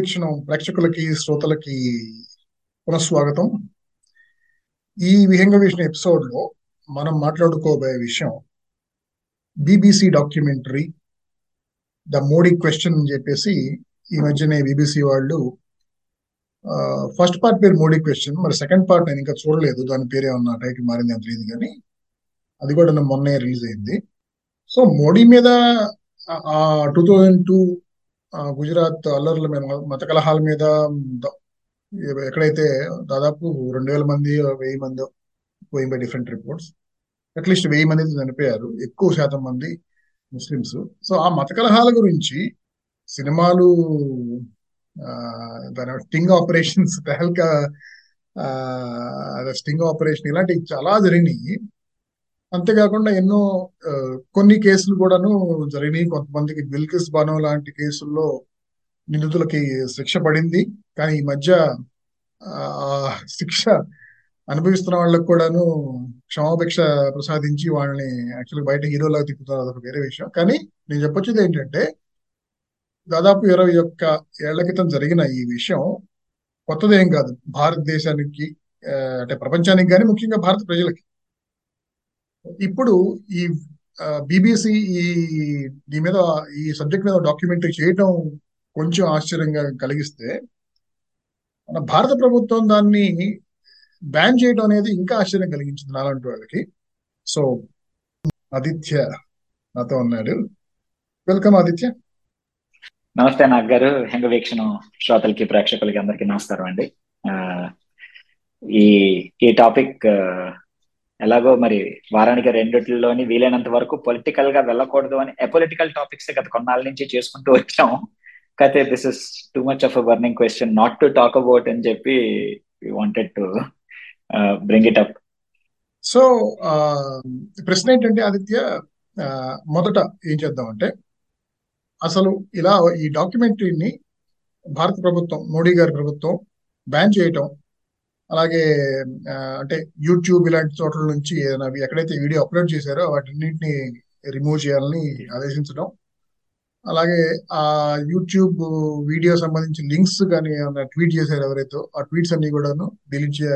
వీక్షణం ప్రేక్షకులకి శ్రోతలకి పునఃస్వాగతం. ఈ విహంగ వీక్షణ ఎపిసోడ్లో మనం మాట్లాడుకోబోయే విషయం BBC documentary the Modi question అని చెప్పేసి ఈ మధ్యనే బీబీసీ వాళ్ళు ఫస్ట్ పార్ట్ పేరు మోడీ క్వశ్చన్ మరి సెకండ్ పార్ట్ నేను ఇంకా చూడలేదు దాని పేరే ఉన్న టైటిల్ మారింది అని తెలియదు కానీ అది కూడా నా మొన్నే రిలీజ్ అయింది. సో మోడీ మీద టూ థౌజండ్ టూ గుజరాత్ అల్లర్ల మీద మత కలహాల మీద ఎక్కడైతే దాదాపు రెండు వేల మంది వెయ్యి మంది Boeing by different reports at least వెయ్యి మంది చనిపోయారు. ఎక్కువ శాతం మంది ముస్లిమ్స్. సో ఆ మత కలహాల గురించి సినిమాలు ఆ, దాని sting operations Tehelka sting operation ఇలాంటివి చాలా జరిగినాయి. అంతేకాకుండా ఎన్నో కొన్ని కేసులు కూడాను జరిగినాయి. కొంతమందికి బిల్కిస్ బానో లాంటి కేసుల్లో నిందితులకి శిక్ష పడింది. కానీ ఈ మధ్య ఆ శిక్ష అనుభవిస్తున్న వాళ్ళకు కూడాను క్షమాభిక్ష ప్రసాదించి వాళ్ళని యాక్చువల్గా బయట హీరోలాగా తిప్పుతారు అదొక వేరే విషయం. కానీ నేను చెప్పొచ్చేది ఏంటంటే దాదాపు ఇరవై ఒక్క ఏళ్ళ క్రితం జరిగిన ఈ విషయం కొత్తదేం కాదు. భారతదేశానికి అంటే ప్రపంచానికి కానీ ముఖ్యంగా భారత ప్రజలకి. ఇప్పుడు ఈ బీబీసీ ఈ దీని మీద ఈ సబ్జెక్ట్ మీద డాక్యుమెంటరీ చేయటం కొంచెం ఆశ్చర్యంగా కలిగిస్తే మన భారత ప్రభుత్వం దాన్ని బ్యాన్ చేయడం అనేది ఇంకా ఆశ్చర్యం కలిగించింది నాలాంటి వాళ్ళకి. సో ఆదిత్య నాతో ఉన్నాడు. వెల్కమ్ ఆదిత్య. నమస్తే నాగ్ గారు. హెంగ వీక్షణం శ్రోతలకి ప్రేక్షకులకి అందరికీ నమస్కారం అండి. ఈ ఈ టాపిక్ ఎలాగో మరి వారానికి రెండిట్లలోని వీలైనంత వరకు పొలిటికల్గా వెళ్ళకూడదు అని అపొలిటికల్ టాపిక్స్ గత కొన్నాళ్ళ నుంచి చేసుకుంటూ వచ్చాం. కాకపోతే this is too much of a burning question not to talk about అని చెప్పి wanted to bring it up so ఆ, ప్రశ్న ఏంటంటే ఆదిత్య ఆ, మొదట ఏం చేద్దామంటే అసలు ఇలా ఈ డాక్యుమెంటరీని భారత ప్రభుత్వం మోడీ గారి ప్రభుత్వం బ్యాన్ చేయటం అలాగే అంటే యూట్యూబ్ ఇలాంటి చోట్ల నుంచి ఏదైనా ఎక్కడైతే వీడియో అప్లోడ్ చేశారో వాటిన్నింటిని రిమూవ్ చేయాలని ఆదేశించడం. అలాగే ఆ యూట్యూబ్ వీడియో సంబంధించి లింక్స్ కానీ ఏమైనా ట్వీట్ చేశారు ఎవరైతే ఆ ట్వీట్స్ అన్ని కూడాను డిలీట్ చే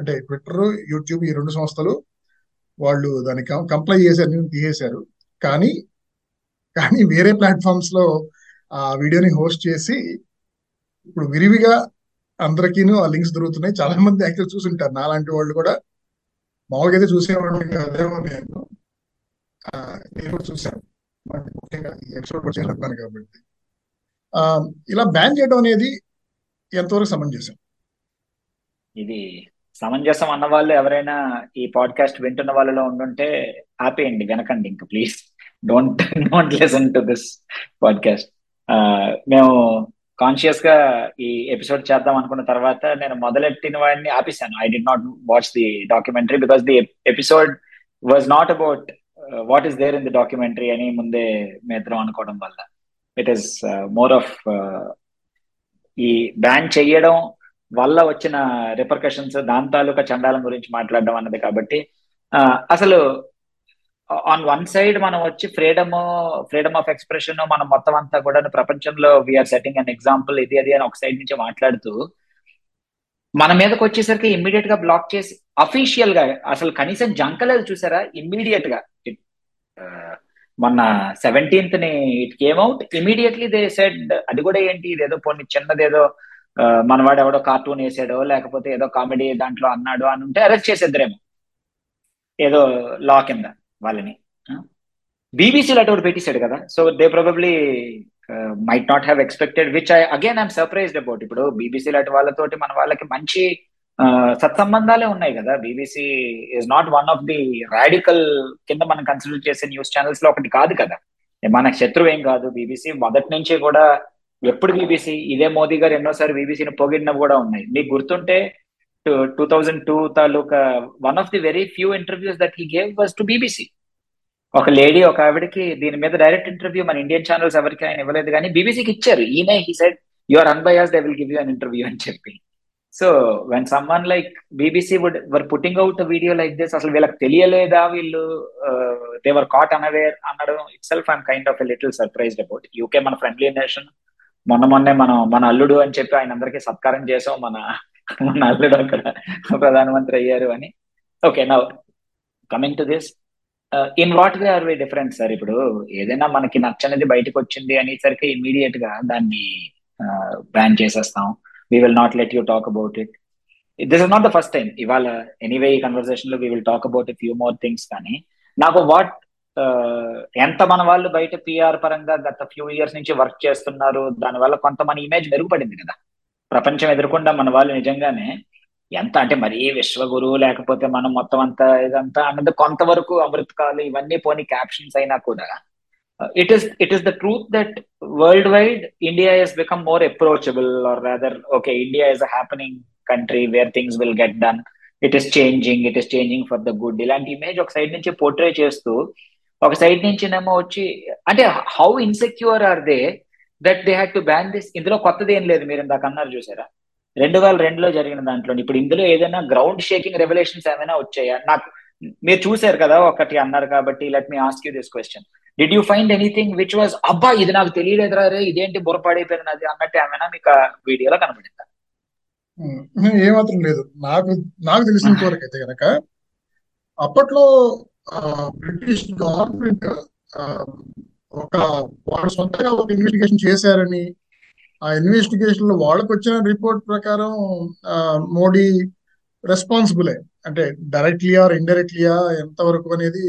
అంటే ట్విట్టర్ యూట్యూబ్ ఈ రెండు సంస్థలు వాళ్ళు దాన్ని కంప్లైంట్ చేసి అన్ని తీసేశారు. కానీ కానీ వేరే ప్లాట్ఫామ్స్లో ఆ వీడియోని హోస్ట్ చేసి ఇప్పుడు విరివిగా అందరికీను ఆ లింక్స్ దొరుకుతున్నాయి. చాలా మంది యాక్చువల్ చూసుంటారు. నాలాంటి వాళ్ళు కూడా మామూలుగా అయితే చూసేవాడు అదేమో నేను. నేను కూడా చూశాను. ముఖ్యంగా ఎపిసోడ్ కూడా చేయాలనుకున్నాను కాబట్టి. ఆ, ఇలా బ్యాన్ చేయడం అనేది ఎంతవరకు సమంజసం? ఇది సమంజసం అన్న వాళ్ళు ఎవరైనా ఈ పాడ్కాస్ట్ వింటున్న వాళ్ళలో ఉండుంటే ఆపేయండి వినకండి ఇంకా please don't don't listen to this podcast మేము కాన్షియస్గా ఈ ఎపిసోడ్ చేద్దాం అనుకున్న తర్వాత నేను మొదలెట్టిన వాడిని ఆపేశాను. I did not watch the documentary because the episode was not about what is there in the documentary అని ముందే మేద్దరం అనుకోవడం వల్ల. ఇట్ ఈస్ మోర్ ఆఫ్ ఈ బ్యాన్ చేయడం వల్ల వచ్చిన రిపర్కషన్స్ దాని తాలూకా చండాలం గురించి మాట్లాడడం అన్నది కాబట్టి ఆ, అసలు ఆన్ వన్ సైడ్ మనం వచ్చి ఫ్రీడమ్ ఫ్రీడమ్ ఆఫ్ ఎక్స్ప్రెషన్ మనం మొత్తం అంతా కూడా ప్రపంచంలో వీఆర్ సెట్టింగ్ అన్ ఎగ్జాంపుల్ ఇది అది అని ఒక సైడ్ నుంచి మాట్లాడుతూ మన మీదకి వచ్చేసరికి ఇమ్మీడియట్గా బ్లాక్ చేసి అఫీషియల్గా అసలు కనీసం జంకలేదు చూసారా? ఇమ్మీడియట్గా. Uh, మొన్న సెవెంటీన్త్ని it came out immediately they said అది కూడా ఏంటి? ఇదేదో పోనీ చిన్నదేదో uh, మనవాడు ఎవడో కార్టూన్ వేసాడో లేకపోతే ఏదో కామెడీ దాంట్లో అన్నాడు అని ఉంటే అరెస్ట్ చేసేద్దరేమో. ఏదో లా కింద. వాళ్ళని. బీబీసీలో అటువంటి పెట్టేశాడు కదా. So they probably might not have expected which I again I'm surprised about ఇప్పుడు బీబీసీ లాంటి వాళ్ళతోటి మన వాళ్ళకి మంచి ఆ, సత్సంబంధాలే ఉన్నాయి కదా. BBC is not one of the radical కింద మనం కన్సిడర్ చేసే న్యూస్ ఛానల్స్లో ఒకటి కాదు కదా. మన శత్రువు ఏం కాదు. బీబీసీ మొదటి నుంచి కూడా ఎప్పుడు బీబీసీ ఇదే మోదీ గారు ఎన్నోసారి బీబీసీని పొగిడినవి కూడా ఉన్నాయి. మీకు గుర్తుంటే two thousand two taluka one of the very few interviews that he gave was to BBC ఒక లేడీ ఒక ఆవిడకి దీని మీద డైరెక్ట్ ఇంటర్వ్యూ మన ఇండియన్ ఛానల్స్ ఎవరికి ఆయన ఇవ్వలేదు కానీ బీబీసీకి ఇచ్చారు. ఈయన he said your unbiased they will give you an interview అని చెప్పి. So when someone like BBC would were putting out video like this అసలు వీళ్ళకి తెలియలేదా వీళ్ళు? దేవర్ కాట్ అనవేర్ అనడం itself I'm kind of a little surprised about UK మన friendly nation మొన్న మొన్నే మనం మన అల్లుడు అని చెప్పి ఆయన అందరికీ సత్కారం చేసాం మన మన అల్లుడు అక్కడ ప్రధానమంత్రి అయ్యారు అని. ఓకే నా coming to this in what way are we different sir ఇప్పుడు ఏదైనా మనకి నచ్చనిది బయటకు వచ్చింది అనేసరికి ఇమీడియట్గా దాన్ని uh, బ్యాన్ చేసేస్తాం. We will not let you talk about it this is not the first time ఇవాళ ఎనీవే ఈ కన్వర్సేషన్లో we will talk about few more things కానీ నాకు వాట్ uh, ఎంత మన వాళ్ళు బయట పిఆర్ పరంగా గత ఫ్యూ ఇయర్స్ నుంచి వర్క్ చేస్తున్నారు దానివల్ల కొంత మన ఇమేజ్ మెరుగుపడింది కదా. ప్రపంచం ఎదురకుండా మన వాళ్ళు నిజంగానే. ఎంత అంటే మరీ విశ్వగురువు లేకపోతే మనం మొత్తం అంతా ఇదంతా అన్నది కొంతవరకు అమృతకాలు ఇవన్నీ పోని క్యాప్షన్స్ అయినా కూడా. It is it is the truth that world wide India is become more approachable or rather okay India is a happening country where things will get done it is changing it is changing for the good ఇలాంటి image ఒక side నుంచి portray చేస్తూ ఒక side నుంచి నేమో వచ్చి అంటే how insecure are they that they had to ban this ఇందులో కొత్తది ఏం లేదు మీరు ఇందాక అన్నారు చూసారా? రెండు వేల రెండులో జరిగిన దాంట్లో ఇప్పుడు ఇందులో ఏదైనా గ్రౌండ్ షేకింగ్ రెవల్యూషన్స్ ఏమైనా వచ్చాయా? నాకు మీరు చూసారు కదా ఒకటి అన్నారు కాబట్టి let me ask you this question did you find anything which was అబ్బా ఇది నాకు తెలియలేదురా రే ఇదేంటి బుర్రపాడైపోయింది అన్నట్టు ఏమైనా మీకు వీడియోలో కనబడిందా? ఏమాత్రం లేదు. నాకు నాకు తెలిసిన వరకు అయితే కనుక అప్పట్లో బ్రిటిష్ గవర్నమెంట్ ఒక వాళ్ళు సొంతగా ఒక ఇన్వెస్టిగేషన్ చేశారని ఆ ఇన్వెస్టిగేషన్లో వాళ్ళకు వచ్చిన రిపోర్ట్ ప్రకారం మోడీ రెస్పాన్సిబులే అంటే డైరెక్ట్లీయా ఆర్ ఇండైరెక్ట్లీయా ఎంతవరకు అనేది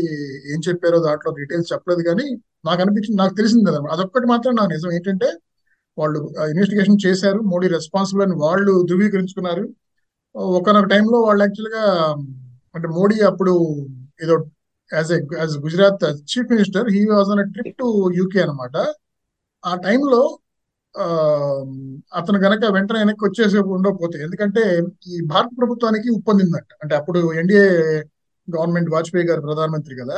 ఏం చెప్పారో దాంట్లో డీటెయిల్స్ చెప్పలేదు కానీ నాకు అనిపించింది నాకు తెలిసింది కదా అదొక్కటి మాత్రం నాకు నిజం ఏంటంటే వాళ్ళు ఇన్వెస్టిగేషన్ చేశారు మోడీ రెస్పాన్సిబుల్ అని వాళ్ళు ధృవీకరించుకున్నారు. ఒకనొక టైంలో వాళ్ళు యాక్చువల్గా అంటే మోడీ అప్పుడు ఏదో as as Gujarat chief minister he was on trip to UK అనమాట ఆ టైంలో అతను గనక వెంటనే వెనక్కి వచ్చేసి ఉండకపోతే ఎందుకంటే ఈ భారత ప్రభుత్వానికి ఉప్పొందిందంట. అంటే అప్పుడు ఎన్డీఏ గవర్నమెంట్ వాజ్పేయి గారు ప్రధానమంత్రి కదా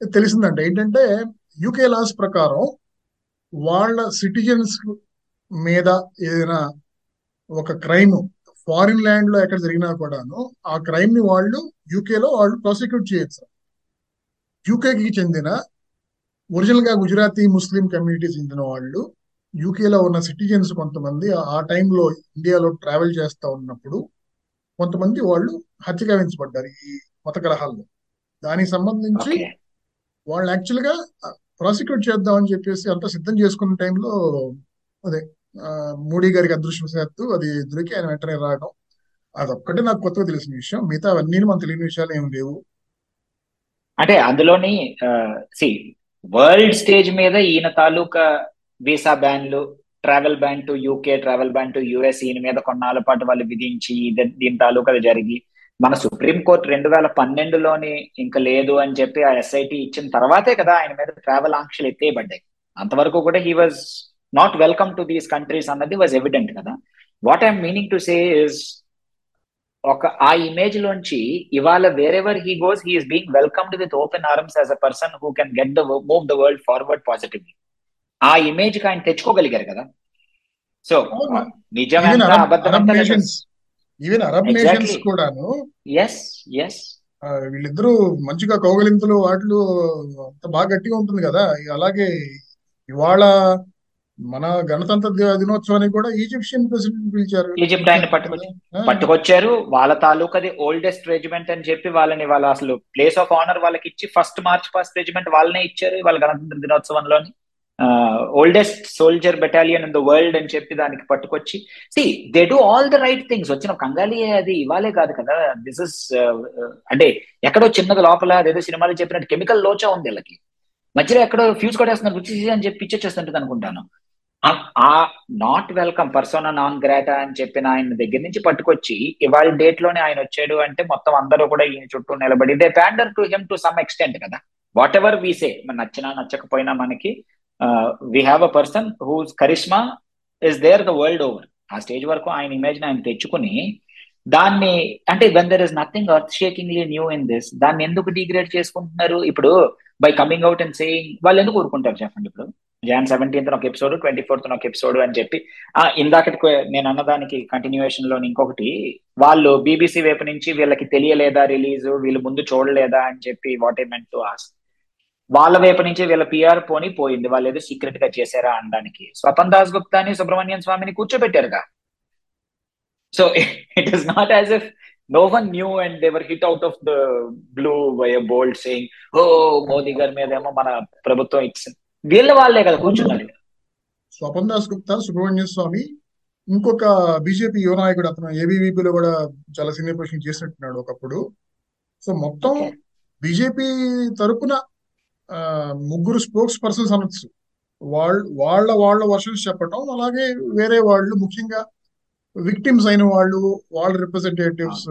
తెలిసిందంట. ఏంటంటే యూకే లాస్ ప్రకారం వాళ్ళ సిటిజన్స్ మీద ఏదైనా ఒక క్రైమ్ ఫారిన్ ల్యాండ్లో ఎక్కడ జరిగినా కూడాను ఆ క్రైమ్ని వాళ్ళు యూకేలో వాళ్ళు ప్రాసిక్యూట్ చేయొచ్చు. యూకేకి చెందిన ఒరిజినల్గా గుజరాతీ ముస్లిం కమ్యూనిటీ చెందిన వాళ్ళు యూకేలో ఉన్న సిటిజన్స్ కొంతమంది ఆ టైంలో ఇండియాలో ట్రావెల్ చేస్తూ ఉన్నప్పుడు కొంతమంది వాళ్ళు హత్య గావించబడ్డారు ఈ మత కలహాల్లో దానికి సంబంధించి వాళ్ళు యాక్చువల్గా ప్రాసిక్యూట్ చేద్దామని చెప్పేసి అంతా సిద్ధం చేసుకున్న టైంలో అదే మోడీ గారికి అదృష్టవశాత్తు అది దొరికి ఆయన వెంటనే రావడం. అదొక్కటే నాకు కొత్తగా తెలిసిన విషయం. మిగతా అవన్నీ మనకు తెలియని విషయాలు ఏమి లేవు. అంటే అందులోని సి వరల్డ్ స్టేజ్ మీద ఈయన తాలూకా visa బ్యాన్లు travel ban to UK travel ban to US ఈయన మీద కొన్నాళ్ళ పాటు వాళ్ళు విధించి దీని తాలూకా జరిగి మన సుప్రీం కోర్టు రెండు వేల పన్నెండులోని ఇంకా లేదు అని చెప్పి ఆ ఎస్ఐటి ఇచ్చిన తర్వాతే కదా ఆయన మీద ట్రావెల్ ఆంక్షలు ఎత్తేయబడ్డాయి. అంతవరకు కూడా he was not welcome to these countries అన్నది వాజ్ ఎవిడెంట్ కదా. What I'm meaning to say is ఒక ఆ ఇమేజ్ లోంచి ఇవాళ wherever he goes he's being welcomed with open arms as a person who can get the move the world forward positively ఆ ఇమేజ్కి ఆయన తెచ్చుకోగలిగారు కదా. సో నిజమైన అబద్ధం ఈవెన్ అరబ్ నేషన్స్ కూడాను ఎస్ ఎస్ వీళ్ళిద్దరూ మంచిగా కౌగలింతలు వాటిలు అంత బాగా గట్టిగా ఉంటుంది కదా. అలాగే ఇవాళ మన గణతంత్ర దినోత్సవానికి కూడా ఈజిప్షియన్ ప్రెసిడెంట్ పిలిచారు. ఈజిప్ట్ ఆయన పట్టుకొచ్చి పట్టుకొచ్చారు. వాళ్ళ తాలూకాది ఓల్డెస్ట్ రెజిమెంట్ అని చెప్పి వాళ్ళని వాళ్ళ అసలు ప్లేస్ ఆఫ్ ఆనర్ వాళ్ళకి ఇచ్చి ఫస్ట్ మార్చ్ ఫస్ట్ రెజిమెంట్ వాళ్ళనే ఇచ్చారు వాళ్ళ గణతంత్ర దినోత్సవంలోని. Oldest soldier battalion in the world అని చెప్పి దానికి పట్టుకొచ్చి. See they do all the right things వచ్చిన కంగాలి అది ఇవాళే కాదు కదా. దిస్ ఇస్ అంటే ఎక్కడో చిన్నది లోపల అదేదో సినిమాలో చెప్పినట్టు కెమికల్ లోచా ఉంది వీళ్ళకి. మధ్యలో ఎక్కడో ఫ్యూజ్ కొట్టేస్తున్నారు రుచి అని చెప్పి ఇచ్చేస్తుంటుంది అనుకుంటాను. ఆ not welcome persona non grata అని చెప్పిన ఆయన దగ్గర నుంచి పట్టుకొచ్చి ఇవాళ డేట్లోనే ఆయన వచ్చాడు అంటే మొత్తం అందరూ కూడా ఈయన చుట్టూ నిలబడి they pander to him to some extent కదా. వాట్ ఎవర్ వీ సే మన నచ్చినా నచ్చకపోయినా మనకి we have a person whose charisma is there the world over ఆ స్టేజ్ వరకు ఆయన ఇమేజ్ ఆయన తెచ్చుకుని దాన్ని అంటే when there is nothing earth shakingly new in this దాన్ని ఎందుకు డిగ్రేడ్ చేసుకుంటున్నారు? ఇప్పుడు by coming out and saying వాళ్ళు ఎందుకు ఊరుకుంటారు చెప్పండి ఇప్పుడు? జాన్ సెవెంటీన్త్ ఒక ఎపిసోడ్ ట్వంటీ ఫోర్త్ ఒక ఎపిసోడ్ అని చెప్పి ఆ ఇందాకటి నేను అన్నదానికి కంటిన్యూషన్లో ఇంకొకటి వాళ్ళు బీబీసీ వైపు నుంచి వీళ్ళకి తెలియలేదా రిలీజ్ వీళ్ళు ముందు చూడలేదా అని చెప్పి what a meant to us వాళ్ళ వైపు నుంచి వీళ్ళ పిఆర్ పోని పోయింది వాళ్ళు ఏదో సీక్రెట్గా చేశారా అనడానికి. స్వపన్ దాస్ గుప్తాని సుబ్రహ్మణ్యం స్వామిని కూర్చోబెట్టారుగా. So it is not as if no one knew and they were hit out of the blue by bold saying oh Modi గారి మీద ఏమో మన ప్రభుత్వం ఇచ్చింది. వీళ్ళ వాళ్ళే కదా కూర్చున్నారు స్వపన్ దాస్ గుప్తా సుబ్రహ్మణ్య స్వామి ఇంకొక బీజేపీ యువ నాయకుడు అతను ఏబీవీపీలో కూడా చాలా సీనియర్ పొజిషన్ చేసినట్టున్నాడు ఒకప్పుడు. సో మొత్తం బీజేపీ తరపున ముగ్గురు స్పోక్స్ పర్సన్స్ అనొచ్చు. వాళ్ళ వాళ్ళ వాళ్ళ వర్షన్స్ చెప్పటం అలాగే వేరే వాళ్ళు ముఖ్యంగా విక్టిమ్స్ అయిన వాళ్ళు వాళ్ళ రిప్రజెంటేటివ్స్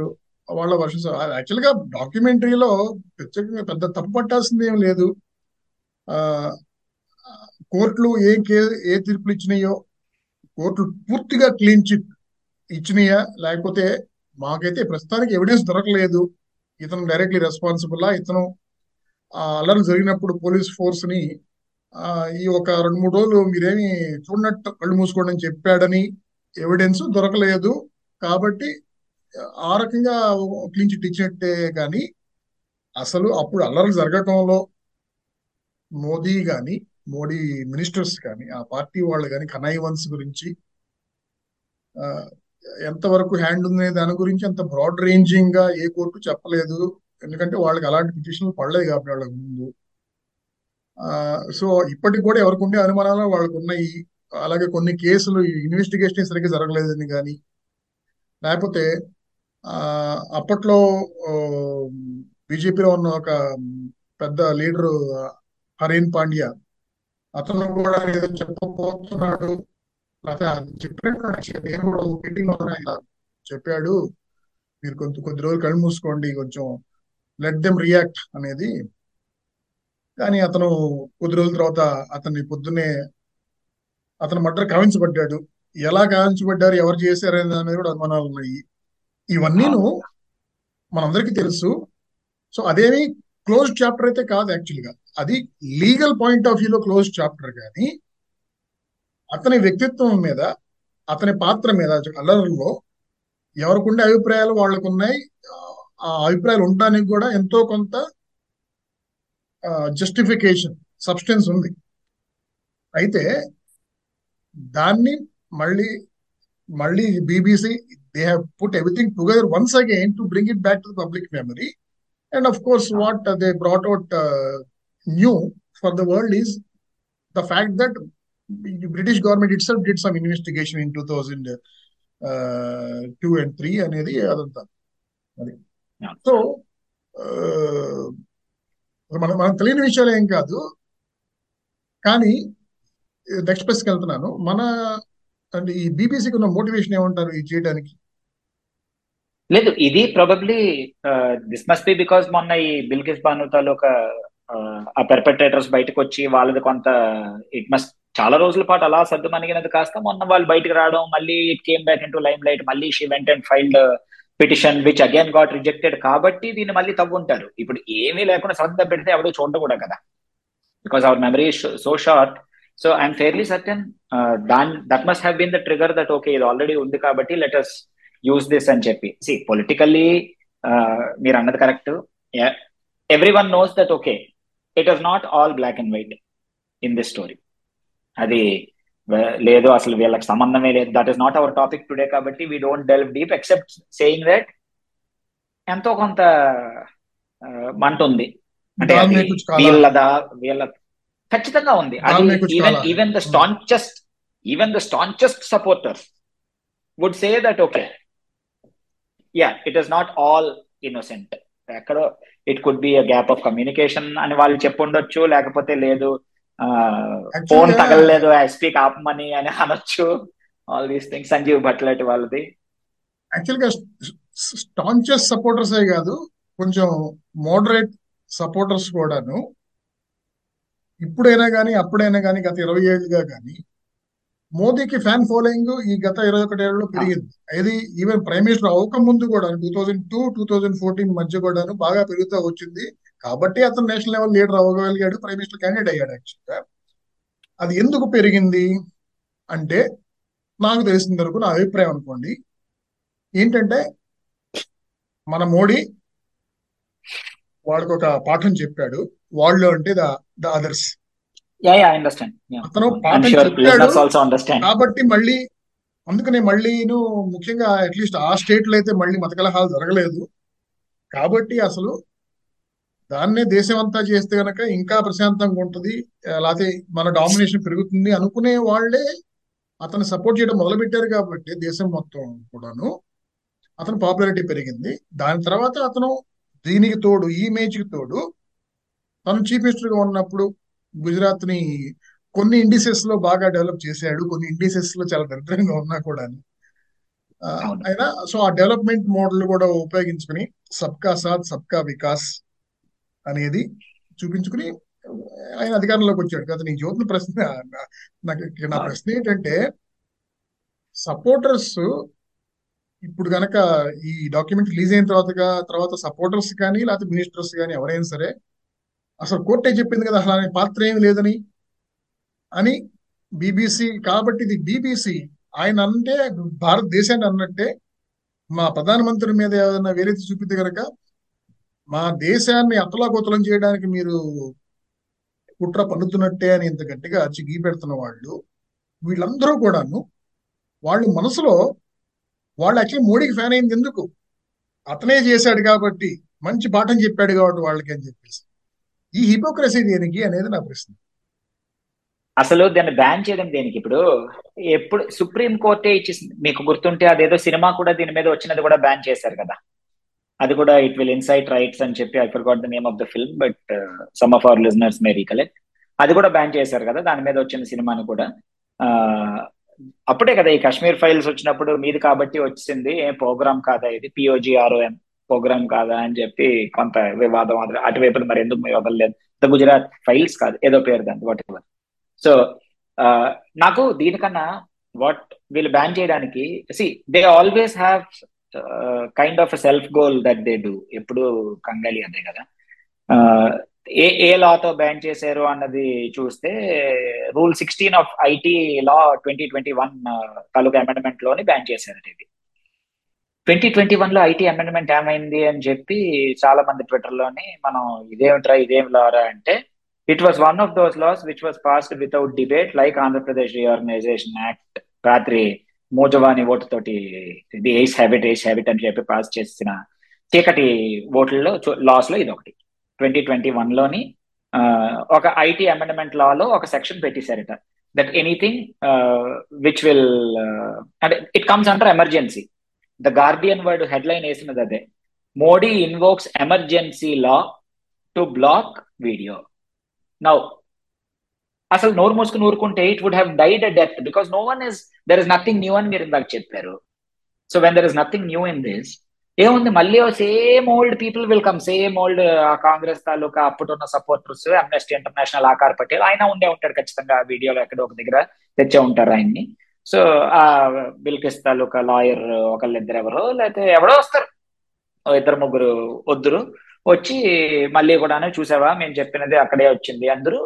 వాళ్ళ వర్షన్స్. యాక్చువల్గా డాక్యుమెంటరీలో ప్రత్యేకంగా పెద్ద తప్పు పట్టాల్సింది ఏం లేదు. ఆ కోర్టులు ఏం కే ఏ తీర్పులు ఇచ్చినాయో కోర్టులు పూర్తిగా క్లీన్ చిట్ ఇచ్చినాయా? లేకపోతే మాకైతే ప్రస్తుతానికి ఎవిడెన్స్ దొరకలేదు. ఇతను డైరెక్ట్లీ రెస్పాన్సిబుల్? ఇతను ఆ జరిగినప్పుడు పోలీస్ ఫోర్స్ని ఈ ఒక రెండు మూడు రోజులు మీరేమి చూడనట్టు కళ్ళు మూసుకోండి అని చెప్పాడని ఎవిడెన్స్ దొరకలేదు. కాబట్టి ఆ రకంగా క్లీన్ చిట్ ఇచ్చినట్టే కానీ అసలు అప్పుడు అల్లర్లు జరగటంలో మోదీ కానీ మోడీ మినిస్టర్స్ కానీ ఆ పార్టీ వాళ్ళు కానీ కనైవన్స్ గురించి ఎంతవరకు హ్యాండ్ ఉంది దాని గురించి అంత బ్రాడ్ రేంజింగ్గా ఏ కోర్టు చెప్పలేదు. ఎందుకంటే వాళ్ళకి అలాంటి పిటిషన్లు పడలేదు కాబట్టి వాళ్ళకి ముందు. సో ఇప్పటికి కూడా ఎవరికి ఉండే అనుమానాలు వాళ్ళకు ఉన్నాయి. అలాగే కొన్ని కేసులు ఇన్వెస్టిగేషన్ సరిగ్గా జరగలేదని కానీ లేకపోతే అప్పట్లో బీజేపీలో ఉన్న ఒక పెద్ద లీడరు హరేన్ పాండ్యా అతను కూడా ఏదో చెప్పబోతున్నాడు. లేకపోతే చెప్పినట్టు నేను కూడా మీటింగ్లో చెప్పాడు మీరు కొంత కొద్ది రోజులు కళ్ళు మూసుకోండి కొంచెం లెట్ దెమ్ రియాక్ట్ అనేది. కానీ అతను కొద్ది రోజుల తర్వాత అతన్ని పొద్దున్నే అతను మటర్ కావించబడ్డాడు. ఎలా కావించబడ్డారు ఎవరు చేశారు అనేది కూడా అనుమానాలు ఉన్నాయి. ఇవన్నీను మనందరికీ తెలుసు. సో అదేమి క్లోజ్ చాప్టర్ అయితే కాదు యాక్చువల్గా. అది లీగల్ పాయింట్ ఆఫ్ వ్యూలో క్లోజ్ చాప్టర్ కానీ అతని వ్యక్తిత్వం మీద అతని పాత్ర మీద అల్లర్లో ఎవరికుండే అభిప్రాయాలు వాళ్ళకు ఉన్నాయి ఆ అభిప్రాయాలు ఉండడానికి కూడా ఎంతో కొంత జస్టిఫికేషన్ సబ్స్టెన్స్ ఉంది. అయితే దాన్ని మళ్ళీ మళ్ళీ BBC they have put everything together once again to bring it back to public memory and of course what they brought out for the world is the fact that British government itself did some investigation in two thousand two and three అనేది అదంతా. అది. So మన మనకు తెలియని విషయాలు ఏం కాదు. కానీ నెక్స్ట్ ప్రెస్కి వెళ్తున్నాను. మన అంటే ఈ బీబీసీకి ఉన్న మోటివేషన్ ఏమంటారు ఇది చేయడానికి? లేదు ఇది probably this must be because మొన్న ఈ బిల్కిస్ బాను తాలూకా ఆ పెర్పెట్రేటర్స్ బయటకు వచ్చి వాళ్ళది కొంత ఇట్ మస్ట్ చాలా రోజుల పాటు అలా సర్దు మనిగినది కాస్త మొన్న వాళ్ళు బయటకు రావడం మళ్ళీ it came back into limelight మళ్ళీ she went and filed petition which again got rejected కాబట్టి దీన్ని మళ్ళీ తవ్వుంటారు. ఇప్పుడు ఏమీ లేకుండా సర్దు పెడితే ఎవరు చూడకూడదు కదా. Because our memory so short so I'm fairly certain than that must have been the trigger that okay ఇది ఆల్రెడీ ఉంది కాబట్టి లెట్ అస్ యూస్ దిస్ అని చెప్పి. సి పొలిటికల్లీ మీరు అన్నది correct everyone knows that okay it is not all black and white in this story అది లేదు అసలు వీళ్ళకి సంబంధమే లేదు. That is not our topic today కాబట్టి we don't delve deep except saying that ఎంతో కొంత మంట ఉంది. అంటే వీళ్ళదా వీళ్ళ ఖచ్చితంగా ఉంది. అది even even the staunchest even the staunchest supporters would say that okay yeah it is not all innocent ఎక్కడో it could be gap of communication అని వాళ్ళు చెప్పుండొచ్చు లేకపోతే లేదు ఫోన్ తగలలేదు స్పీక్ ఆపమని అని అనొచ్చు ఆల్ దీస్ థింగ్స్ సంజీవ్ భట్లటి వాళ్ళది. యాక్చువల్గా స్టాంచెస్ సపోర్టర్స్ కాదు కొంచెం మోడరేట్ సపోర్టర్స్ కూడాను. ఇప్పుడైనా కానీ అప్పుడైనా కానీ గత ఇరవై ఏళ్ళుగా కానీ మోదీకి ఫ్యాన్ ఫాలోయింగ్ ఈ గత ఇరవై ఒకటి ఏళ్ళలో పెరిగింది. అది ఈవెన్ ప్రైమ్ మినిస్టర్ అవ్వక ముందు కూడా two thousand two two thousand fourteen మధ్య కూడాను బాగా పెరుగుతూ వచ్చింది. కాబట్టి అతను నేషనల్ లెవెల్ లీడర్ అవ్వగలిగాడు ప్రైమ్ మినిస్టర్ క్యాండిడేట్ అయ్యాడు యాక్చువల్గా అది ఎందుకు పెరిగింది అంటే నాకు తెలిసిన వరకు నా అభిప్రాయం అనుకోండి. ఏంటంటే మన మోడీ వాడికి ఒక పాఠం చెప్పాడు. వాళ్ళు అంటే ద ద అదర్స్. అతను పాఠం కాబట్టి మళ్ళీ అందుకనే మళ్ళీను ముఖ్యంగా అట్లీస్ట్ ఆ స్టేట్లో అయితే మళ్ళీ మత కలహాలు జరగలేదు. కాబట్టి అసలు దాన్నే దేశం అంతా చేస్తే గనక ఇంకా ప్రశాంతంగా ఉంటుంది. లేకపోతే మన డామినేషన్ పెరుగుతుంది అనుకునే వాళ్ళే అతను సపోర్ట్ చేయడం మొదలు పెట్టారు కాబట్టి దేశం మొత్తం కూడాను అతను పాపులారిటీ పెరిగింది. దాని తర్వాత అతను దీనికి తోడు ఈ కి తోడు తను చీఫ్ మినిస్టర్గా ఉన్నప్పుడు గుజరాత్ని కొన్ని ఇండిసెస్లో బాగా డెవలప్ చేశాడు కొన్ని ఇండిసెస్లో చాలా దరిద్రంగా ఉన్నా కూడా అయినా సో ఆ డెవలప్మెంట్ మోడల్ కూడా ఉపయోగించుకుని సబ్కా సాత్ సబ్కా వికాస్ అనేది చూపించుకుని ఆయన అధికారంలోకి వచ్చాడు. కదా నీ జ్యోతిని ప్రశ్న నాకు ఇక్కడ నా ప్రశ్న ఏంటంటే సపోర్టర్స్ ఇప్పుడు గనక ఈ డాక్యుమెంట్ రిలీజ్ అయిన తర్వాత తర్వాత సపోర్టర్స్ కానీ లేకపోతే మినిస్టర్స్ కానీ ఎవరైనా సరే అసలు కోర్టే చెప్పింది కదా అసలు ఆయన పాత్ర ఏమి లేదని అని బీబీసీ కాబట్టి ఇది బీబీసీ. ఆయన అంటే భారతదేశాన్ని అన్నట్టే మా ప్రధానమంత్రి మీద ఏదైనా వేరేది చూపితే కనుక మా దేశాన్ని అతలాకుతలం చేయడానికి మీరు కుట్ర పన్నుతున్నట్టే అని ఇంత గట్టిగా అరిచి పెడుతున్న వాళ్ళు వీళ్ళందరూ కూడాను వాళ్ళు మనసులో వాళ్ళు యాక్చువల్లీ మోడీకి ఫ్యాన్ అయింది ఎందుకు? అతనే చేశాడు కాబట్టి మంచి పాఠం చెప్పాడు కాబట్టి వాళ్ళకి అని చెప్పేసి. ఈ హిపోక్రసీ దేనికి అనేది నా ప్రశ్న. అసలు దాన్ని బ్యాన్ చేయడం దేనికి? ఇప్పుడు ఎప్పుడు సుప్రీం కోర్టే ఇచ్చేసింది? మీకు గుర్తుంటే అదేదో సినిమా కూడా దీని మీద వచ్చినది కూడా బ్యాన్ చేశారు కదా. అది కూడా ఇట్ విల్ ఇన్సైట్ రైట్స్ అని చెప్పి I forgot the name of the film but some of our listeners may recollect అది కూడా బ్యాన్ చేశారు కదా దాని మీద వచ్చిన సినిమాని కూడా. అప్పుడే కదా ఈ కాశ్మీర్ ఫైల్స్ వచ్చినప్పుడు మీది కాబట్టి వచ్చింది ఏం ప్రోగ్రామ్ కాదా ఇది? పిఓజిఆర్ఓఎం ప్రోగ్రామ్ కాదా అని చెప్పి కొంత వివాదం అటువైపు మరి ఎందుకు మీరు వదలలేదు? ద గుజరాత్ ఫైల్స్ కాదు ఏదో పేరు దాన్ని వాట్ ఎవర్ సో నాకు దీనికన్నా వాట్ వీళ్ళు బ్యాన్ చేయడానికి see they always have kind of self goal that they do ఎప్పుడు కంగాలి అదే కదా. ఏ ఏ లాతో బ్యాన్ చేశారు అన్నది చూస్తే rule sixteen of IT law twenty twenty one తాలూకా అమెండ్మెంట్లోని బ్యాన్ చేశారు ఇది. ట్వంటీ ట్వంటీ వన్లో ఐటీ అమెండ్మెంట్ ఏమైంది అని చెప్పి చాలా మంది ట్విట్టర్లోని మనం ఇదేమిట్రా ఇదేం లారా అంటే it was one of those laws which was passed without debate like Andhra Pradesh reorganisation act రాత్రి మోజవాని ఓటు తోటి ఇది ఏస్ హ్యాబిట్ ఏస్ హ్యాబిట్ అని చెప్పి పాస్ చేసిన చీకటి ఓట్లలో లాస్లో ఇది ఒకటి ట్వంటీ ట్వంటీ వన్లోని ఒక ఐటీ అమెండ్మెంట్ లాలో ఒక సెక్షన్ పెట్టేశారట. దట్ ఎనీథింగ్ విచ్ విల్ అంటే it comes under emergency the Guardian word headline వేసినది అదే. Modi invokes emergency law to block video now అసలు నోరు మూసుకుని ఊరుకుంటే it would have died a death because no one is there is nothing new అని మీరు ఇందాక చెప్పారు. So when there is nothing new in this ఏముంది? మళ్ళీ same old people will come same old Congress తాలూకా అప్పుడున్న supporters Amnesty International Aakar Patel ఆయన ఉండే ఉంటాడు ఖచ్చితంగా వీడియోలో ఎక్కడో ఒక దగ్గర తెచ్చే ఉంటారు ఆయన్ని. సో ఆ బిల్కిస్ తాలూకా లాయర్ ఒకళ్ళిద్దరు ఎవరో లేకపోతే ఎవరో వస్తారు. ఇద్దరు ముగ్గురు వద్దురు. వచ్చి మళ్ళీ కూడా చూసావా మేము చెప్పినది అక్కడే వచ్చింది అందరూ.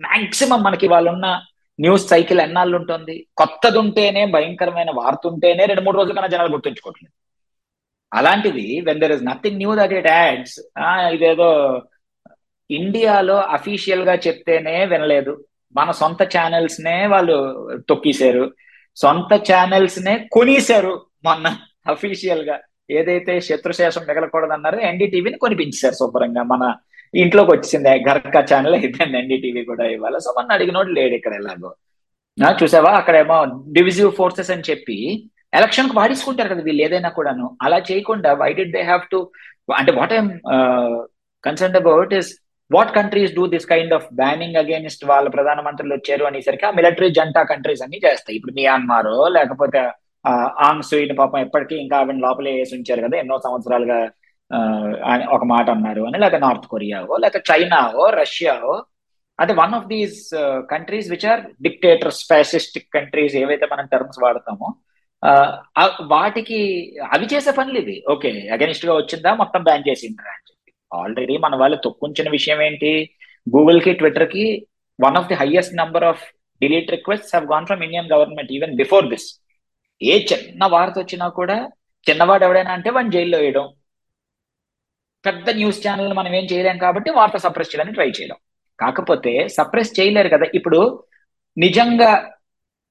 మాక్సిమం మనకి వాళ్ళున్న న్యూస్ సైకిల్ ఎన్నాళ్ళు ఉంటుంది? కొత్తది ఉంటేనే భయంకరమైన వార్త ఉంటేనే రెండు మూడు రోజుల కన్నా జనాలు గుర్తుంచుకోవట్లేదు. అలాంటిది when there is nothing new that it adds ఇదేదో ఇండియాలో అఫీషియల్గా చెప్తేనే వినలేదు. మన సొంత ఛానల్స్ నే వాళ్ళు తొక్కేశారు. సొంత ఛానల్స్ నే కొనేశారు మొన్న అఫీషియల్గా. ఏదైతే శత్రుశేషం మిగలకూడదన్నారో ఎన్డీటీవీని కొనిపించారు శుభ్రంగా. మన ఇంట్లోకి వచ్చింది గర్క ఛానల్ అయిపోయింది ఎన్డీటీవీ కూడా ఇవాళ సో మన అడిగినోడు లేడు ఇక్కడ ఎలాగో. చూసావా? అక్కడేమో డివిజివ్ ఫోర్సెస్ అని చెప్పి ఎలక్షన్కు వాడేసుకుంటారు కదా వీళ్ళు ఏదైనా కూడాను. అలా చేయకుండా why did they have to అంటే what I'm concern about is what countries do this kind of banning against వాళ్ళ ప్రధానమంత్రులు వచ్చారు అనేసరికి ఆ మిలిటరీ జంటా కంట్రీస్ అన్ని చేస్తాయి. ఇప్పుడు మియాన్మార్ లేకపోతే ఆంగ్ సూయిని పాపం ఎప్పటికీ ఇంకా ఆవిడ లోపలే వేసి ఉంచారు కదా ఎన్నో సంవత్సరాలుగా ఒక మాట అన్నారు అని లేకపోతే నార్త్ కొరియావో లేకపోతే చైనావో రష్యావో అంటే one of these countries which are dictators fascistic countries ఏవైతే మనం టర్మ్స్ వాడతామో ఆ, వాటికి అవి చేసే పనులు ఇది ఓకే అగెనిస్ట్గా వచ్చిందా మొత్తం బ్యాన్ చేసిండ్రా అని ఆల్రెడీ మన వాళ్ళు తొక్కుంచిన విషయం ఏంటి? గూగుల్కి ట్విట్టర్కి one of the highest number of delete request have gone from Indian government even before this ఏ చిన్న వార్త వచ్చినా కూడా చిన్నవాడు ఎవడైనా అంటే వాడిని జైల్లో వేయడం. పెద్ద న్యూస్ ఛానల్ మనం ఏం చేయలేం కాబట్టి వార్త సప్రెస్ చేయడానికి ట్రై చేయలేం కాకపోతే సప్రెస్ చేయలేరు కదా. ఇప్పుడు నిజంగా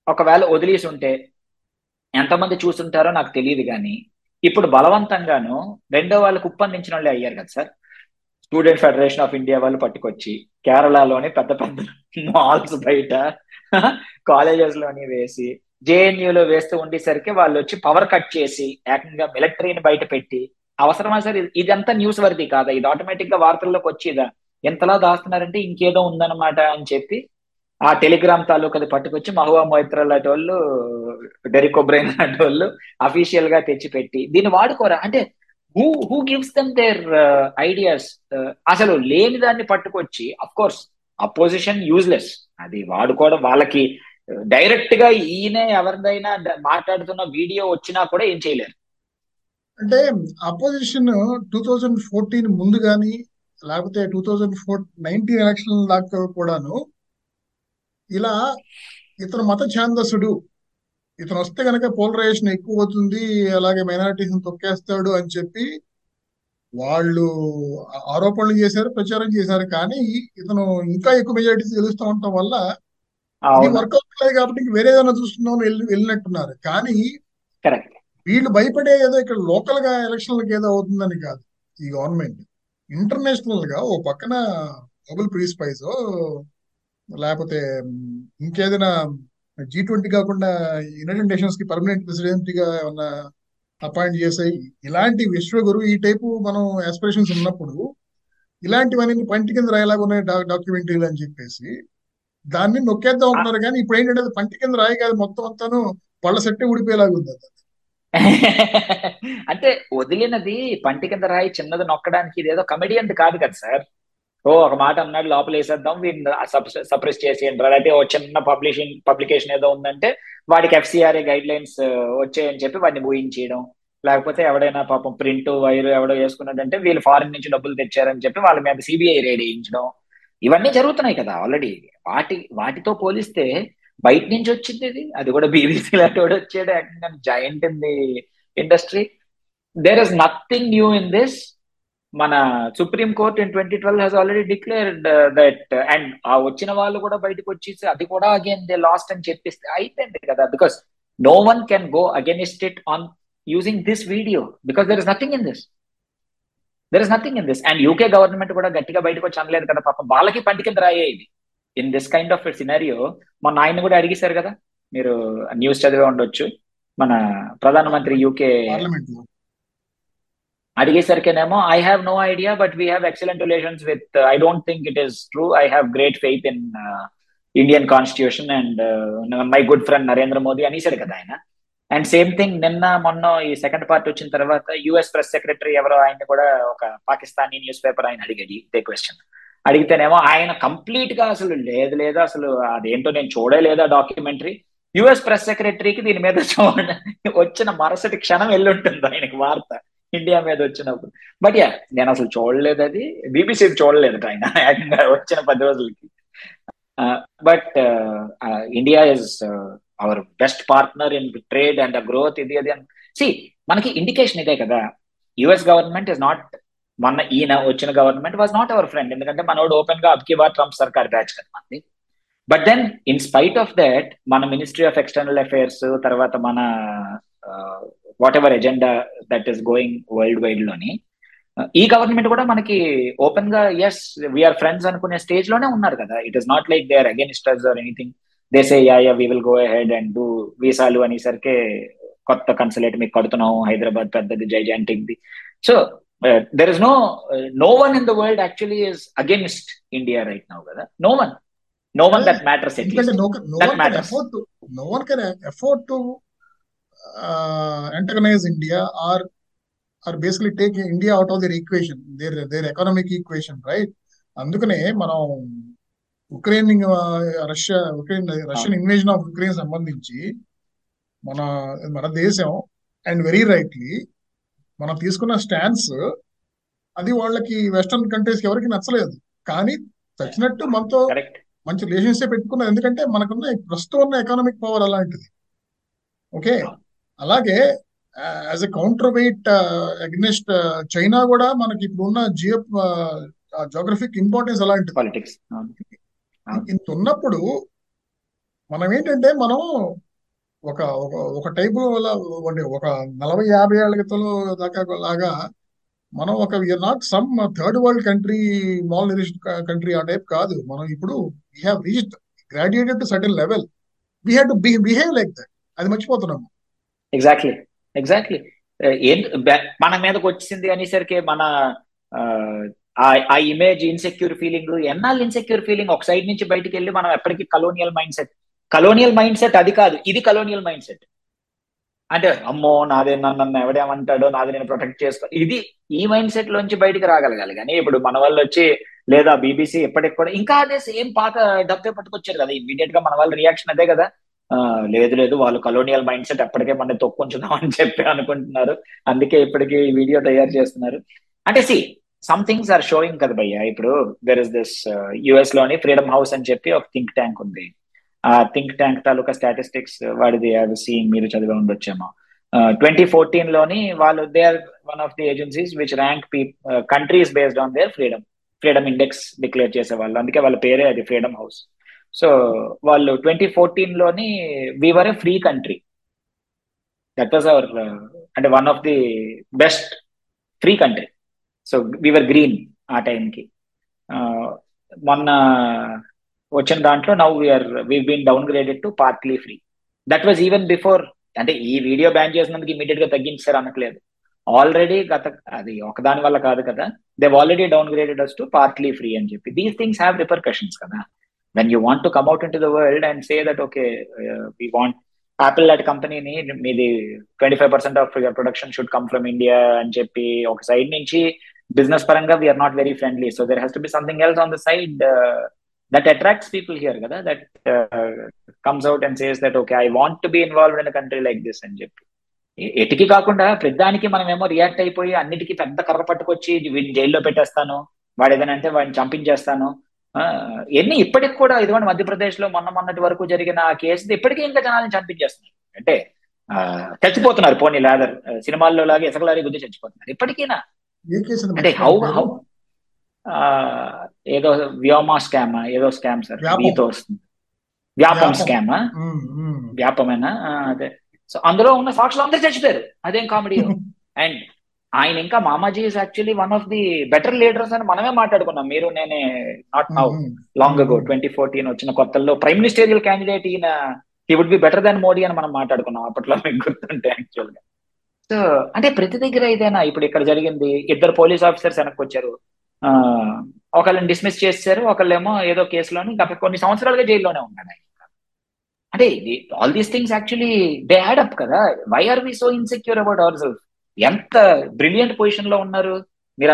ఒకవేళ వదిలేసి ఉంటే ఎంతమంది చూస్తుంటారో నాకు తెలియదు కానీ ఇప్పుడు బలవంతంగాను రెండో వాళ్ళకు ఉప్పందించిన వాళ్ళే అయ్యారు కదా sir. Student federation of India వాళ్ళు పట్టుకొచ్చి కేరళలోని పెద్ద పెద్ద మాల్స్ బయట కాలేజెస్లోని వేసి జేఎన్యూలో వేస్తూ ఉండేసరికి వాళ్ళు వచ్చి పవర్ కట్ చేసి ఏకంగా మిలిటరీని బయట పెట్టి అవసరమా సార్ ఇదంతా న్యూస్ వర్ది కాదా? ఇది ఆటోమేటిక్గా వార్తల్లోకి వచ్చేదా? ఎంతలా దాస్తున్నారంటే ఇంకేదో ఉందన్నమాట అని చెప్పి ఆ టెలిగ్రామ్ తాలూకు అది పట్టుకొచ్చి మహువా మొయిత్రా లాంటి వాళ్ళు డెరికోబ్రైన్ లాంటి వాళ్ళు అఫీషియల్గా తెచ్చిపెట్టి దీన్ని వాడుకోరా? అంటే who who gives them their ideas అసలు లేని దాన్ని పట్టుకొచ్చి అఫ్ కోర్స్ అపోజిషన్ యూజ్లెస్ అది వాడుకోవడం వాళ్ళకి uh, డైరెక్ట్గా ఈయన ఎవరిదైనా మాట్లాడుతున్న వీడియో వచ్చినా కూడా ఏం చేయలేరు. అంటే అపోజిషన్ టూ థౌజండ్ ఫోర్టీన్ ముందు కానీ లేకపోతే two thousand four nineteen election దాకా కూడాను ఇలా ఇతను మత ఛాందసుడు ఇతను వస్తే కనుక పోలరైజేషన్ ఎక్కువ అవుతుంది అలాగే మైనారిటీస్ తొక్కేస్తాడు అని చెప్పి వాళ్ళు ఆరోపణలు చేశారు ప్రచారం చేశారు. కానీ ఇతను ఇంకా ఎక్కువ మెజారిటీస్ గెలుస్తూ ఉండటం వల్ల వర్కౌట్ లేదు కాబట్టి వేరే ఏదైనా చూస్తున్నాం వెళ్ళి వెళ్ళినట్టున్నారు. కానీ వీళ్ళు భయపడే ఏదో ఇక్కడ లోకల్గా ఎలక్షన్లకు ఏదో అవుతుందని కాదు ఈ గవర్నమెంట్ ఇంటర్నేషనల్గా ఓ పక్కన నోబెల్ ప్రైజ్ లేకపోతే ఇంకేదైనా జీ ట్వంటీ కాకుండా యునైటెడ్ నేషన్స్కి పర్మనెంట్ ప్రెసిడెంట్గా ఏమన్నా అపాయింట్ చేసాయి ఇలాంటి విశ్వగురు ఈ టైపు మనం ఆస్పిరేషన్స్ ఉన్నప్పుడు ఇలాంటివన్నీ పంటి కింద రాయలాగా ఉన్నాయి డాక్యుమెంటరీలు అని చెప్పేసి దాన్ని నొక్కేద్దాం అంటున్నారు కానీ ఇప్పుడు ఏంటంటే పంటి కింద రాయి కాదు మొత్తం అంతాను పళ్ళ సెట్టే ఊడిపోయేలాగా ఉంది అది. అంటే వదిలినది పంటి కింద రాయి చిన్నది నొక్కడానికి ఇదేదో కమెడియన్ కాదు కదా సార్ ఓ ఒక మాట అన్నాడు లోపల వేసేద్దాం వీడిని సప్రెస్ చేసేయండి లేకపోతే ఓ చిన్న పబ్లిషింగ్ పబ్లికేషన్ ఏదో ఉందంటే వాడికి ఎఫ్సిఆర్ఏ గైడ్ లైన్స్ వచ్చాయని చెప్పి వాడిని ఊహించేయడం. లేకపోతే ఎవడైనా పాపం ప్రింట్ వైర్ ఎవడో వేసుకున్నాడంటే వీళ్ళు ఫారిన్ నుంచి డబ్బులు తెచ్చారని చెప్పి వాళ్ళ మీద సిబిఐ రేడ్ వేయించడం. ఇవన్నీ జరుగుతున్నాయి కదా ఆల్రెడీ వాటి వాటితో పోలిస్తే బయట నుంచి వచ్చింది ఇది. అది కూడా బీబీసీ లాంటి వాడు వచ్చాడు. Giant in the industry. There is nothing new in this మన Supreme Court in twenty twelve he's already declared that and ఆ వచ్చిన వాళ్ళు కూడా బయటకు వచ్చేసి అది కూడా అగైన్ దే లాస్ట్ అని చెప్పిస్తే అయిపోయింది కదా. Because no one can go against it on using this video because there is nothing in this there is nothing in this and UK government కూడా గట్టిగా బయటకు వచ్చి అనలేదు కదా పాపం. వాళ్ళకి పంటి కింద రాయే ఇది. In this kind of scenario మొన్న ఆయన కూడా అడిగేశారు కదా. మీరు న్యూస్ చదివే ఉండొచ్చు. మన ప్రధానమంత్రి UK అడిగేసరికేనేమో I have no idea but we have excellent relations with I don't think it is true I have great faith in Indian constitution and my good friend Narendra Modi అనేసాడు కదా ఆయన. And same thing నిన్న మొన్న ఈ second part వచ్చిన తర్వాత US press secretary ఎవరో ఆయన కూడా ఒక పాకిస్తానీ న్యూస్ పేపర్ ఆయన అడిగాడు ఇదే క్వశ్చన్ అడిగితేనేమో ఆయన కంప్లీట్గా అసలు లేదు లేదు అసలు అదేంటో నేను చూడలేదా డాక్యుమెంటరీ యుఎస్ ప్రెస్ సెక్రటరీకి దీని మీద చూడ వచ్చిన మరుసటి క్షణం వెళ్ళుంటుంది ఆయనకి వార్త. ఇండియా మీద వచ్చినప్పుడు. బట్ యా నేను అసలు చూడలేదు అది. బీబీసీ చూడలేదు ఆయన. వచ్చిన పది రోజులకి. But India is our best partner in trade and growth ఇది అది సి మనకి ఇండికేషన్ ఇదే కదా. యుఎస్ గవర్నమెంట్ ఇస్ నాట్ మన ఈయన వచ్చిన government was not our friend ఎందుకంటే మనోడు ఓపెన్గా అబ్కి బార్ ట్రంప్ సర్కార్ బ్యాచ్ కదా మనది but then in spite of that మన మినిస్ట్రీ ఆఫ్ ఎక్స్టర్నల్ అఫైర్స్ తర్వాత మన uh, whatever agenda that is going world వైడ్లోని ఈ గవర్నమెంట్ కూడా మనకి ఓపెన్గా ఎస్ వీఆర్ ఫ్రెండ్స్ అనుకునే స్టేజ్లోనే ఉన్నారు కదా. It is not like they are against us or anything they say yeah yeah we will go ahead and do వీసాలు అనేసరికి కొత్త కన్సులేట్ మీకు కడుతున్నాం హైదరాబాద్ పెద్దది gigantic the so there is no no one in the world actually is against India right now కదా. No one no one that matters ఎందుకంటే no one can. Afford to to antagonize India or or basically take India out of their equation, their their economic equation, right? అందుకనే మనం Ukraine Russia Ukraine Russian invasion of Ukraine సంబంధించి మన మన దేశం and very rightly మనం తీసుకున్న stance అది వాళ్ళకి వెస్టర్న్ కంట్రీస్ ఎవరికి నచ్చలేదు. కానీ చచ్చినట్టు మనతో మంచి రిలేషన్షిప్ పెట్టుకున్నది ఎందుకంటే మనకున్న ప్రస్తుతం ఉన్న ఎకనామిక్ పవర్ అలాంటిది ఓకే అలాగే as a counterweight against China కూడా మనకి ఇప్పుడున్న జియో జోగ్రఫిక్ ఇంపార్టెన్స్ అలాంటిది. పాలిటిక్స్ ఇంత ఉన్నప్పుడు మనం ఏంటంటే మనం ఒక ఒక టైపు ఒక నలభై యాభై ఏళ్ళ క్రితంలో దాకా లాగా మనం ఒక we're not some third world country mall country ఆ టైప్ కాదు. మనం ఇప్పుడు we have reached graduated to certain level we have to behave like that అది మర్చిపోతున్నాము. ఎగ్జాక్ట్లీ ఎగ్జాక్ట్లీ uh, ఏం మన మీదకి వచ్చింది అనేసరికి మన ఆ ఇమేజ్ ఇన్సెక్యూర్ ఫీలింగ్ ఎన్నాళ్ళు ఇన్సెక్యూర్ ఫీలింగ్ ఒక సైడ్ నుంచి బయటికి వెళ్ళి మనం ఎప్పటికీ colonial mind set colonial mind set అది కాదు ఇది కలోనియల్ మైండ్ సెట్ అంటే అమ్మో నాదే నన్ను ఎవడేమంటాడో నాది నేను ప్రొటెక్ట్ చేసుకో ఇది ఈ మైండ్ సెట్ లోంచి బయటికి రాగలగాలి. కానీ ఇప్పుడు మన వాళ్ళు వచ్చి లేదా బీబీసీ ఎప్పటికి కూడా ఇంకా అదే సేమ్ పాత డబ్బే పట్టుకొచ్చారు కదా ఇమీడియట్గా మన వాళ్ళ రియాక్షన్ అదే కదా. లేదు లేదు వాళ్ళు కలోనియల్ మైండ్ సెట్ ఎప్పటికే మన తొక్కుంచుదాం అని చెప్పి అనుకుంటున్నారు. అందుకే ఇప్పటికీ ఈ వీడియో తయారు చేస్తున్నారు. అంటే see some things are showing కదా భయ్య. ఇప్పుడు దెర్ ఇస్ దిస్ యుఎస్లోని ఫ్రీడమ్ హౌస్ అని చెప్పి ఒక థింక్ ట్యాంక్ ఉంది. ఆ థింక్ ట్యాంక్ తాలూకా స్టాటిస్టిక్స్ వాడిది అది సీయింగ్ మీరు చదివి ఉండొచ్చేమో. ట్వంటీ ఫోర్టీన్లోని వాళ్ళు they are one of the agencies which rank P countries based on their freedom freedom index declare చేసే వాళ్ళు అందుకే వాళ్ళ పేరే అది ఫ్రీడమ్ హౌస్ సో వాళ్ళు twenty ఫోర్టీన్లోని we were a free country that was our అంటే one of the best free country so we were green ఆ టైంకి. మొన్న వచ్చిన దాంట్లో now we're we been downgraded to partly free that was even before అంటే ఈ video ban చేసినందుకు ఇమీడియట్గా తగ్గించారు అనట్లేదు. ఆల్రెడీ గత అది ఒకదాని వల్ల కాదు కదా. They've already downgraded us to partly free అని చెప్పి. దీస్ థింగ్స్ హ్యావ్ రిపర్కషన్స్ కదా. When you want to come out into the world and say that okay we want Apple లాంటి కంపెనీని మీది twenty five percent of your production should come from India అని చెప్పి ఒక side నుంచి business పరంగా we're not very friendly so there has to be something else on the side that attracts people here కదా that comes out and says that okay I want to be involved in country like this అని చెప్పి ఎటికి కాకుండా ప్రతిదానికి మనం ఏమో react అయిపోయి అన్నిటికీ పెద్ద కర్ర పట్టుకొచ్చి వీడిని జైల్లో పెట్టేస్తాను వాడు ఏదైనా అంటే వాడిని చంపించేస్తాను ఎన్ని ఇప్పటికి కూడా ఇదిగోండి మధ్యప్రదేశ్లో మొన్న మొన్నటి వరకు జరిగిన ఆ కేసు ఇప్పటికీ ఇంకా జనాలను చంపించేస్తున్నారు. అంటే చచ్చిపోతున్నారు పోనీ లాదర్ సినిమాల్లో లాగా ఎసగలారి గుద్ది చచ్చిపోతున్నారు. ఇప్పటికీనా? అంటే హౌ హౌ ఏదో వ్యోమా స్కామ్ ఏదో స్కామ్ సార్. మీతో వస్తుంది. వ్యాపం స్కామ్ వ్యాపమేనా? అదే. సో అందులో ఉన్న సాక్షులు అందరూ చచ్చిపోయారు. అదేం కామెడీ? అండ్ ఆయన ఇంకా Mamaji is actually one of the better leaders అని మనమే మాట్లాడుకున్నాం. మీరు నేనే not now long ago twenty fourteen వచ్చిన కొత్తల్లో ప్రైమ్ మినిస్టేరియల్ క్యాండిడేట్ ఈయన he would be better than Modi అని మనం మాట్లాడుకున్నాం అప్పట్లో మీకు గుర్తుంటే యాక్చువల్గా. సో అంటే ప్రతి దగ్గర ఇదేనా ఇప్పుడు ఇక్కడ జరిగింది ఇద్దరు పోలీస్ ఆఫీసర్స్ వెనక్కి వచ్చారు. ఒకళ్ళని డిస్మిస్ చేశారు ఒకళ్ళేమో ఏదో కేసులోని గత కొన్ని సంవత్సరాలుగా జైల్లోనే ఉన్నాడు ఆయన. అంటే all these things actually they add up కదా. Why are we so insecure about our self ఎంత బ్రిలియంట్ పొజిషన్లో ఉన్నారు? మీరు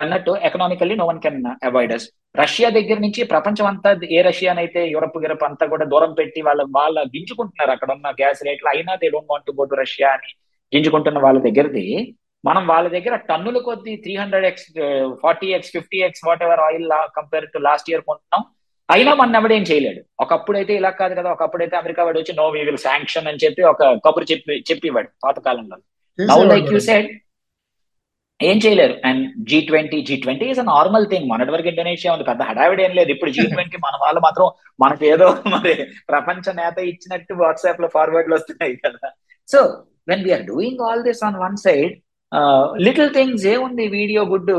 అన్నట్టు economically no one can avoid us Russia దగ్గర నుంచి ప్రపంచం అంతా ఏ రష్యానైతే యూరప్ గిరప్ అంతా కూడా దూరం పెట్టి వాళ్ళ వాళ్ళ గింజుకుంటున్నారు. అక్కడ ఉన్న గ్యాస్ రేట్లు అయినా they don't want go to Russia అని గింజుకుంటున్న వాళ్ళ దగ్గరది. మనం వాళ్ళ దగ్గర టన్నుల కొద్ది three hundred x forty x fifty x whatever oil compare to last year కొంటున్నాం. అయినా మన ఎవడేం చేయలేడు. ఒకప్పుడు అయితే ఇలా కాదు కదా ఒకప్పుడైతే అమెరికా వాడు వచ్చి నో వీ విల్ శాంక్షన్ అని చెప్పి ఒక కబురు చెప్పి చెప్పివాడు పాతకాలంలో. నౌ లైక్ యూ సెడ్ ఏం చేయలేరు. And G twenty G twenty is a normal thing మొన్నటి వరకు ఇండోనేషియా ఉంది. పెద్ద హడావిడి ఏం లేదు. ఇప్పుడు జీ ట్వంటీ మన వాళ్ళు మాత్రం మనకు ఏదో మరి ప్రపంచ నేత ఇచ్చినట్టు వాట్సాప్లో ఫార్వర్డ్లు వస్తున్నాయి కదా. So when we're doing all this on one side little things ఏముంది? Video good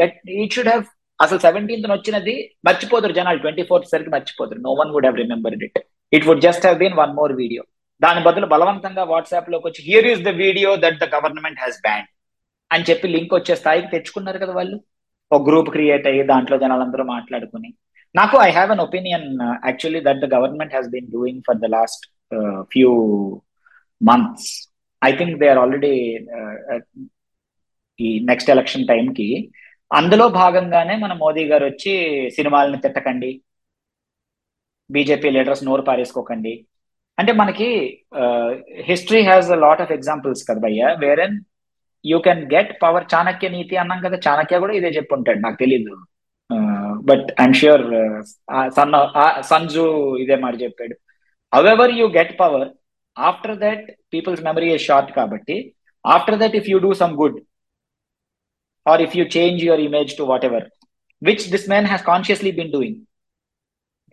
let it should have అసలు సెవెంటీన్త్ వచ్చినది మర్చిపోతారు జనాలు. ట్వంటీ ఫోర్త్ సరికి మర్చిపోతారు no one would have remembered it it would just have been one more video దాని బదులు బలవంతంగా వాట్సాప్లోకి వచ్చి here is the video that the government has ban అని చెప్పి లింక్ వచ్చే స్థాయికి తెచ్చుకున్నారు కదా వాళ్ళు. ఒక గ్రూప్ క్రియేట్ అయ్యి దాంట్లో జనాలందరూ మాట్లాడుకుని. నాకు I have an opinion actually that the government has been doing for the last few months I think they are already ఈ నెక్స్ట్ ఎలక్షన్ టైంకి అందులో భాగంగానే మన మోదీ గారు వచ్చి సినిమాలను తిట్టకండి. బీజేపీ లీడర్స్ నోరు పారేసుకోకండి. అంటే మనకి history has a lot of examples కదా భయ్య wherein you can get power Chanakya నీతి అన్నాం కదా చాణక్య కూడా ఇదే చెప్పు ఉంటాడు నాకు తెలియదు but I'm sure Sun Sun Tzu ఇదే మాట చెప్పాడు. However you get power after that people's memory is short కాబట్టి after that if you do some good or if you change your image to whatever which this man has consciously been doing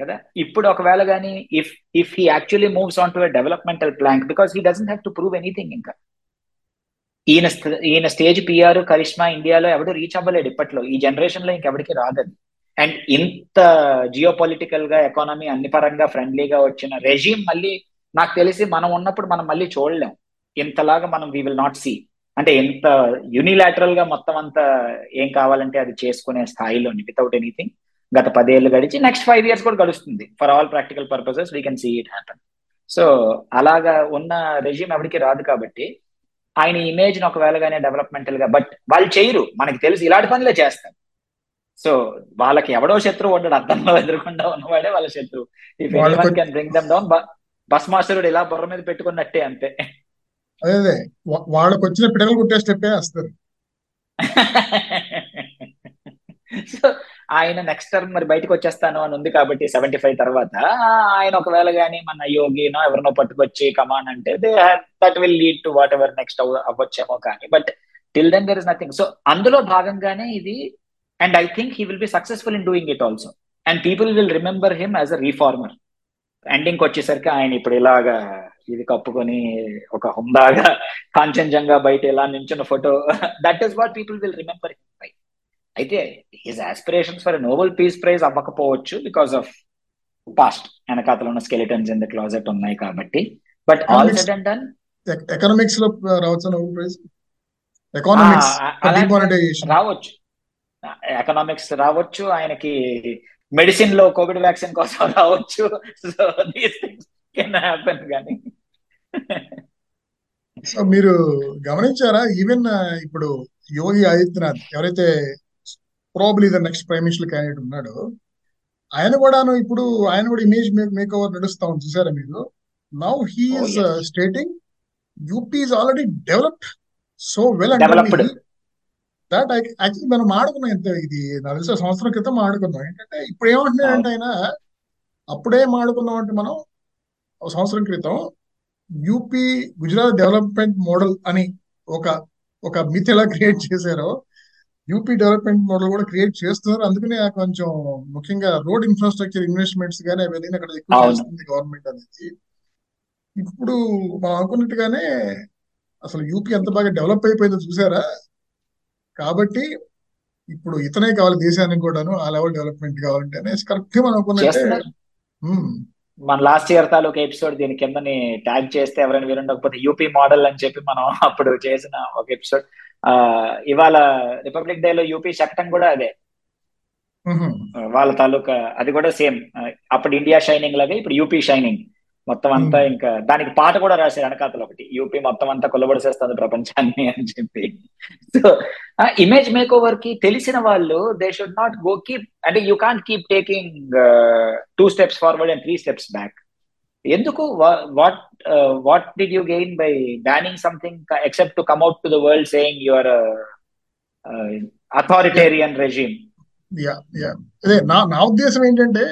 కదా? ఇప్పుడు ఒకవేళ కానీ if if he actually moves on to developmental plank because he doesn't have to prove anything ఇంకా. ఈయన ఈయన stage PR Karishma ఇండియాలో ఎవడు reach అవ్వలేడు ఇప్పట్లో. ఈ జనరేషన్లో ఇంకెవరికి రాదది. అండ్ ఇంత జియో పొలిటికల్గా ఎకానమీ అన్ని పరంగా ఫ్రెండ్లీగా వచ్చిన రెజీమ్ మళ్ళీ నాకు తెలిసి మనం ఉన్నప్పుడు మనం మళ్ళీ చూడలేం. ఇంతలాగా మనం వీ విల్ నాట్ సీ అంటే ఎంత యూనిలాటరల్గా మొత్తం అంతా ఏం కావాలంటే అది చేసుకునే స్థాయిలోని వితౌట్ ఎనీథింగ్ గత పదేళ్ళు గడిచి నెక్స్ట్ ఫైవ్ ఇయర్స్ కూడా గడుస్తుంది for all practical purposes we can see it happen so అలాగా ఉన్న రెజ్యూమ్ ఎవరికి రాదు కాబట్టి ఆయన ఇమేజ్ ఒకవేళగానే డెవలప్మెంటల్గా బట్ వాళ్ళు చేయరు. మనకి తెలుసు ఇలాంటి పనులే చేస్తారు. సో వాళ్ళకి ఎవడో శత్రువు ఉండడు అర్థంలో ఎదురకుండా ఉన్నవాడే వాళ్ళ శత్రువు. If anyone can bring them down bus master ఇలా బుర్ర మీద పెట్టుకున్నట్టే అంతే. అదే అదే. వాళ్ళకి వచ్చిన పిడలు కుట్టే స్టెప్పే వస్తారు. సో ఆయన నెక్స్ట్ టర్మ్ మరి బయటకు వచ్చేస్తాను అని ఉంది కాబట్టి సెవెంటీ ఫైవ్ తర్వాత ఆయన ఒకవేళ కానీ మన యోగినో ఎవరినో పట్టుకొచ్చి కమాన్ అంటే they that will lead to whatever next అవ్వచ్చేమో కానీ. But till then there is nothing so అందులో భాగంగానే ఇది and I think he will be successful in doing it also and people will remember him as a reformer ending వచ్చేసరికి ఆయన ఇప్పుడు ఇలాగా ఇది కప్పుకొని ఒక హుందాగా కాంచనజంగా బయట ఇలా నించున్న photo that is what people will remember him by అయితే his aspirations for Nobel peace prize అవ్వకపోవచ్చు బికాస్ ఆఫ్ పాస్ట్ వెనకాతలో ఉన్న స్కెలిటన్స్ ఇన్ ద క్లాజెట్ ఉన్నాయి కాబట్టి. బట్ ఆల్ అండ్ డన్ ఎకనామిక్స్లో రావచ్చు నోబెల్ ప్రైజ్ ఎకానమిక్స్ రావచ్చు. ఎకనామిక్స్ రావచ్చు ఆయనకి మెడిసిన్లో కోవిడ్ వ్యాక్సిన్ కోసం రావచ్చు. So these things can happen కానీ. సో మీరు గమనించారా? ఈవెన్ ఇప్పుడు యోగి ఆదిత్యనాథ్ ఎవరైతే probably the next prime minister candidate ఉన్నాడో. ఆయన కూడాను ఇప్పుడు ఆయన కూడా ఇమేజ్ మేక్ ఓవర్ నడుస్తా ఉంది. చూసారా మీరు? Now he is stating UP is already developed so well అంటే దట్ యాక్చువల్లీ మనం ఆడుకున్నాం ఎంత ఇది నాకు తెలిసిన సంవత్సరం క్రితం ఆడుకున్నాం. ఏంటంటే ఇప్పుడు ఏమంటున్నాడంటే ఆయన అప్పుడే మాడుకున్నాం అంటే మనం సంవత్సరం క్రితం యూపీ గుజరాత్ డెవలప్మెంట్ మోడల్ అని ఒక ఒక మిత్ ఎలా క్రియేట్ చేశారో యూపీ డెవలప్మెంట్ మోడల్ కూడా క్రియేట్ చేస్తున్నారు. అందుకనే కొంచెం ముఖ్యంగా రోడ్ ఇన్ఫ్రాస్ట్రక్చర్ ఇన్వెస్ట్మెంట్స్ కానీ అవన్నీ అక్కడ ఎక్కువ చేస్తుంది గవర్నమెంట్ అనేది. ఇప్పుడు మనం అనుకున్నట్టుగానే అసలు యూపీ ఎంత బాగా డెవలప్ అయిపోయిందో చూసారా? కాబట్టి ఇప్పుడు ఇతనే కావాలి దేశానికి కూడాను ఆ లెవెల్ డెవలప్మెంట్ కావాలంటే అనేసి కరెక్ట్ మనం అనుకున్నట్టే మన లాస్ట్ ఇయర్ తాలూకా ఎపిసోడ్ దీని కిందని ట్యాగ్ చేస్తే ఎవరైనా వినుండకపోతే యూపీ మోడల్ అని చెప్పి మనం అప్పుడు చేసిన ఒక ఎపిసోడ్. ఇవాళ రిపబ్లిక్ డే లో యూపీ చట్టం కూడా అదే. వాళ్ళ తాలూకా అది కూడా సేమ్. అప్పుడు ఇండియా షైనింగ్ లాగా ఇప్పుడు యూపీ షైనింగ్ మొత్తం అంతా ఇంకా దానికి పాట కూడా రాశారు వెనకాతలు ఒకటి. యూపీ మొత్తం అంతా కొల్లబడిసేస్తుంది ప్రపంచాన్ని అని చెప్పి. సో ఇమేజ్ మేక్ ఓవర్కి తెలిసిన వాళ్ళు they should not go keep అంటే you can't keep taking two steps forward and three steps back ఎందుకు? What what did you gain by banning something except to come out to the world saying your authoritarian regime అదే నా నా ఉద్దేశం ఏంటంటే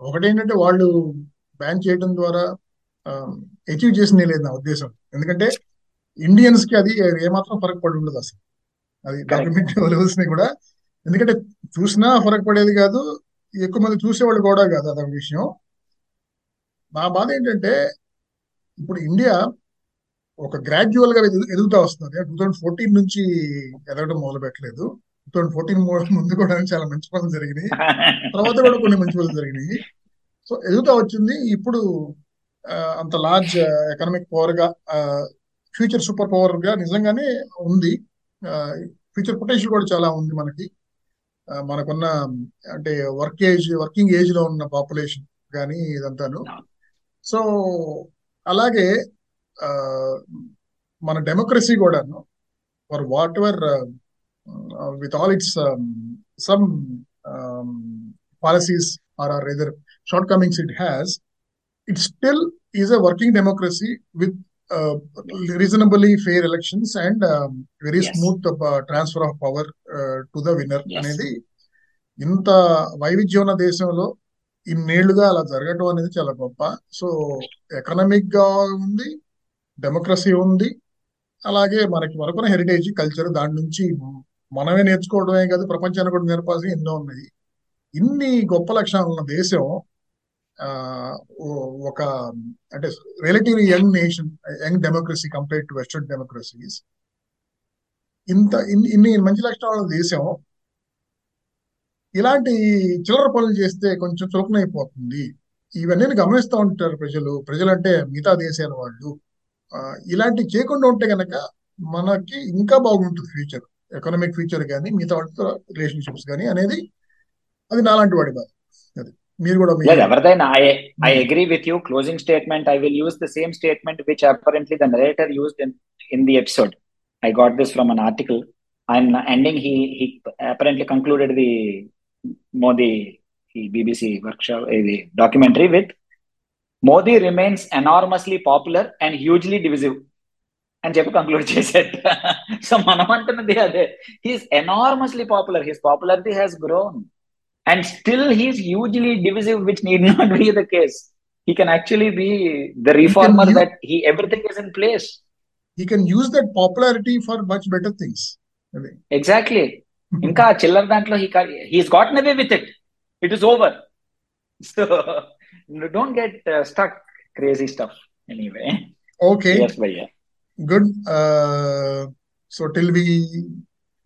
ఒకటి ఏంటంటే వాళ్ళు బ్యాన్ చేయడం ద్వారా అచీవ్ చేసింది లేదు నా ఉద్దేశం. ఎందుకంటే ఇండియన్స్కి అది ఏమాత్రం ఫరక్ పడి ఉండదు అసలు. అది డాక్యుమెంట్ లెవెల్స్ని కూడా. ఎందుకంటే చూసినా ఫరక్ పడేది కాదు ఎక్కువ మంది చూసేవాళ్ళు కూడా కాదు అదొక విషయం. నా బాధ ఏంటంటే ఇప్పుడు ఇండియా ఒక గ్రాడ్యువల్గా ఎదుగుతా వస్తుంది. టూ థౌజండ్ ఫోర్టీన్ నుంచి ఎదగడం మొదలు పెట్టలేదు టూ థౌజండ్ ఫోర్టీన్ ముందు కూడా చాలా మంచి పనులు జరిగినాయి. తర్వాత కూడా కొన్ని మంచి పనులు జరిగినాయి. సో ఎదుగుతా వచ్చింది. ఇప్పుడు అంత లార్జ్ ఎకనామిక్ పవర్గా ఫ్యూచర్ సూపర్ పవర్గా నిజంగానే ఉంది. ఫ్యూచర్ పొటెన్షియల్ కూడా చాలా ఉంది మనకి. మనకున్న అంటే వర్క్ ఏజ్ వర్కింగ్ ఏజ్లో ఉన్న పాపులేషన్ కానీ ఇదంతాను. సో అలాగే మన డెమోక్రసీ కూడా for whatever with all its some policies or or either shortcomings it has it still is a working democracy with reasonably fair elections and very smooth transfer of power to the winner అనేది ఇంత వైవిధ్యం ఉన్న దేశంలో ఇన్నేళ్ళుగా అలా జరగటం అనేది చాలా గొప్ప. సో ఎకనామిక్గా ఉంది డెమోక్రసీ ఉంది అలాగే మనకి మరొకన హెరిటేజ్ కల్చర్ దాని నుంచి మనమే నేర్చుకోవడమే కాదు ప్రపంచాన్ని కూడా నేర్పాల్సి ఎన్నో ఉన్నాయి. ఇన్ని గొప్ప లక్షణాలు ఉన్న దేశం ఒక అంటే relatively young nation young democracy compare to western democracies. ఇంత ఇన్ని ఇన్ని మంచి లక్షణాలు ఉన్న దేశం ఇలాంటి చిల్లర పనులు చేస్తే కొంచెం చులకనైపోతుంది. ఇవన్నీ గమనిస్తూ ఉంటారు ప్రజలు. ప్రజలు అంటే మిగతా దేశాల వాళ్ళు. ఇలాంటి చేయకుండా ఉంటే గనక మనకి ఇంకా బాగుంటుంది ఫ్యూచర్. ఎకనామిక్ ఫ్యూచర్ కానీ మిగతా వాటితో రిలేషన్షిప్స్ కానీ అనేది అది నాలాంటి వాడి బాధ. అది. మీరు కూడా ఎవరిదైనా I I agree with you. Closing statement I will use the same statement which apparently the narrator used in in the episode I got this from an article and ending he he apparently concluded the Modi ఈ BBC workshop ఇది documentary with Modi remains enormously popular and hugely divisive అని చెప్పి conclude చేసేట so మనం అంటున్నది అదే he's enormously popular his popularity has grown and still he's hugely divisive, which need not be the case. He can actually be the reformer use- that he everything is in place. he can use that popularity for much better things అది. Exactly. ఇంకా చిల్లర దాంట్లో he ca- he's gotten away with it. It is over. So don't get uh, stuck crazy stuff anyway. okay Yes, Bhaiya. good uh, so till we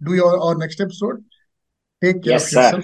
do your our next episode take care Yes, of